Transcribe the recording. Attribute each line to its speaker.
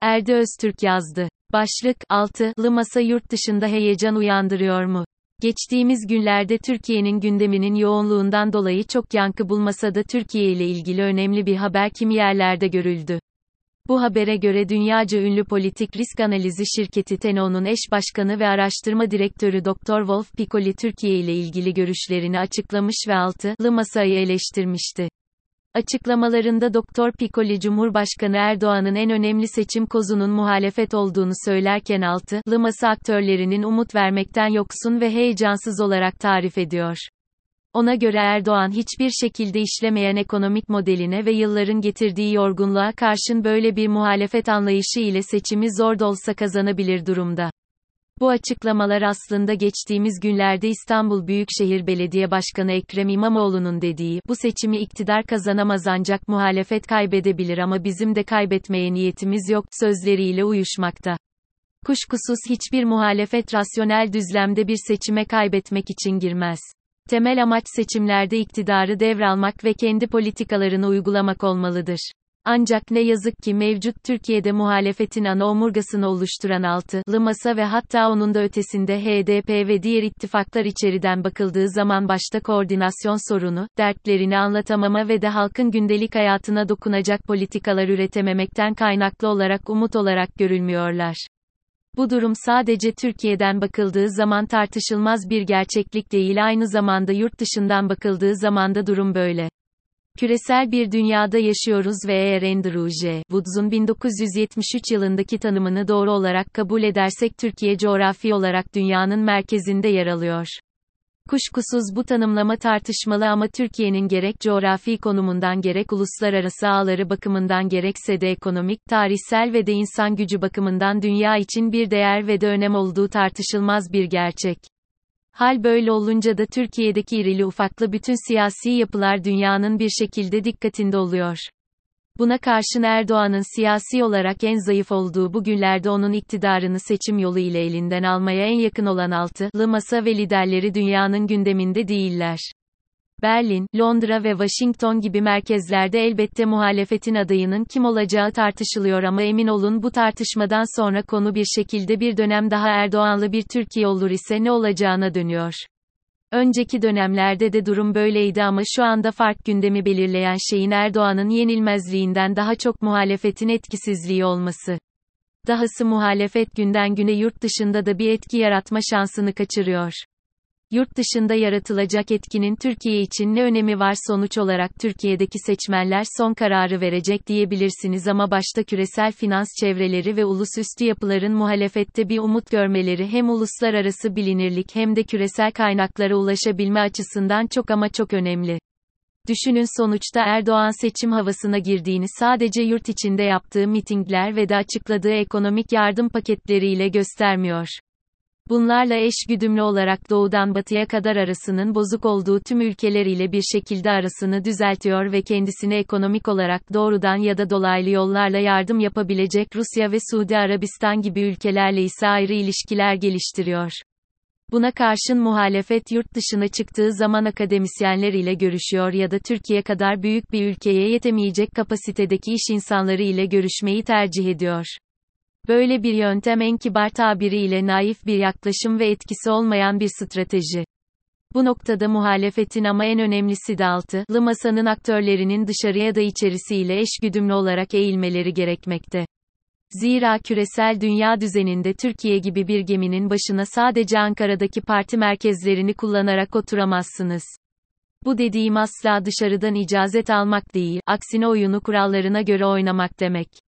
Speaker 1: Erdi Öztürk yazdı. Başlık, 6, lı masa yurt dışında heyecan uyandırıyor mu? Geçtiğimiz günlerde Türkiye'nin gündeminin yoğunluğundan dolayı çok yankı bulmasa da Türkiye ile ilgili önemli bir haber kimi yerlerde görüldü. Bu habere göre dünyaca ünlü politik risk analizi şirketi Teno'nun eş başkanı ve araştırma direktörü Dr. Wolf Piccoli Türkiye ile ilgili görüşlerini açıklamış ve altılı masayı eleştirmişti. Açıklamalarında Doktor Piccoli Cumhurbaşkanı Erdoğan'ın en önemli seçim kozunun muhalefet olduğunu söylerken altılı masa aktörlerinin umut vermekten yoksun ve heyecansız olarak tarif ediyor. Ona göre Erdoğan hiçbir şekilde işlemeyen ekonomik modeline ve yılların getirdiği yorgunluğa karşın böyle bir muhalefet anlayışı ile seçimi zor da olsa kazanabilir durumda. Bu açıklamalar aslında geçtiğimiz günlerde İstanbul Büyükşehir Belediye Başkanı Ekrem İmamoğlu'nun dediği, bu seçimi iktidar kazanamaz ancak muhalefet kaybedebilir ama bizim de kaybetmeye niyetimiz yok, sözleriyle uyuşmakta. Kuşkusuz hiçbir muhalefet rasyonel düzlemde bir seçime kaybetmek için girmez. Temel amaç seçimlerde iktidarı devralmak ve kendi politikalarını uygulamak olmalıdır. Ancak ne yazık ki mevcut Türkiye'de muhalefetin ana omurgasını oluşturan altılı masa ve hatta onun da ötesinde HDP ve diğer ittifaklar içeriden bakıldığı zaman başta koordinasyon sorunu, dertlerini anlatamama ve de halkın gündelik hayatına dokunacak politikalar üretememekten kaynaklı olarak umut olarak görülmüyorlar. Bu durum sadece Türkiye'den bakıldığı zaman tartışılmaz bir gerçeklik değil aynı zamanda yurt dışından bakıldığı zaman da durum böyle. Küresel bir dünyada yaşıyoruz ve eğer Andrew J. Woods'un 1973 yılındaki tanımını doğru olarak kabul edersek Türkiye coğrafi olarak dünyanın merkezinde yer alıyor. Kuşkusuz bu tanımlama tartışmalı ama Türkiye'nin gerek coğrafi konumundan gerek uluslararası ağları bakımından gerekse de ekonomik, tarihsel ve de insan gücü bakımından dünya için bir değer ve de önem olduğu tartışılmaz bir gerçek. Hal böyle olunca da Türkiye'deki irili ufaklı bütün siyasi yapılar dünyanın bir şekilde dikkatinde oluyor. Buna karşın Erdoğan'ın siyasi olarak en zayıf olduğu bu günlerde onun iktidarını seçim yolu ile elinden almaya en yakın olan altılı masa ve liderleri dünyanın gündeminde değiller. Berlin, Londra ve Washington gibi merkezlerde elbette muhalefetin adayının kim olacağı tartışılıyor ama emin olun bu tartışmadan sonra konu bir şekilde bir dönem daha Erdoğanlı bir Türkiye olur ise ne olacağına dönüyor. Önceki dönemlerde de durum böyleydi ama şu anda fark gündemi belirleyen şeyin Erdoğan'ın yenilmezliğinden daha çok muhalefetin etkisizliği olması. Dahası muhalefet günden güne yurt dışında da bir etki yaratma şansını kaçırıyor. Yurt dışında yaratılacak etkinin Türkiye için ne önemi var sonuç olarak Türkiye'deki seçmenler son kararı verecek diyebilirsiniz ama başta küresel finans çevreleri ve ulusüstü yapıların muhalefette bir umut görmeleri hem uluslararası bilinirlik hem de küresel kaynaklara ulaşabilme açısından çok ama çok önemli. Düşünün sonuçta Erdoğan seçim havasına girdiğini sadece yurt içinde yaptığı mitingler ve de açıkladığı ekonomik yardım paketleriyle göstermiyor. Bunlarla eş güdümlü olarak doğudan batıya kadar arasının bozuk olduğu tüm ülkeler ile bir şekilde arasını düzeltiyor ve kendisine ekonomik olarak doğrudan ya da dolaylı yollarla yardım yapabilecek Rusya ve Suudi Arabistan gibi ülkelerle ise ayrı ilişkiler geliştiriyor. Buna karşın muhalefet yurt dışına çıktığı zaman akademisyenler ile görüşüyor ya da Türkiye kadar büyük bir ülkeye yetemeyecek kapasitedeki iş insanları ile görüşmeyi tercih ediyor. Böyle bir yöntem en kibar tabiriyle naif bir yaklaşım ve etkisi olmayan bir strateji. Bu noktada muhalefetin ama en önemlisi de altılı masanın aktörlerinin dışarıya da içerisiyle eşgüdümlü olarak eğilmeleri gerekmekte. Zira küresel dünya düzeninde Türkiye gibi bir geminin başına sadece Ankara'daki parti merkezlerini kullanarak oturamazsınız. Bu dediğim asla dışarıdan icazet almak değil, aksine oyunu kurallarına göre oynamak demek.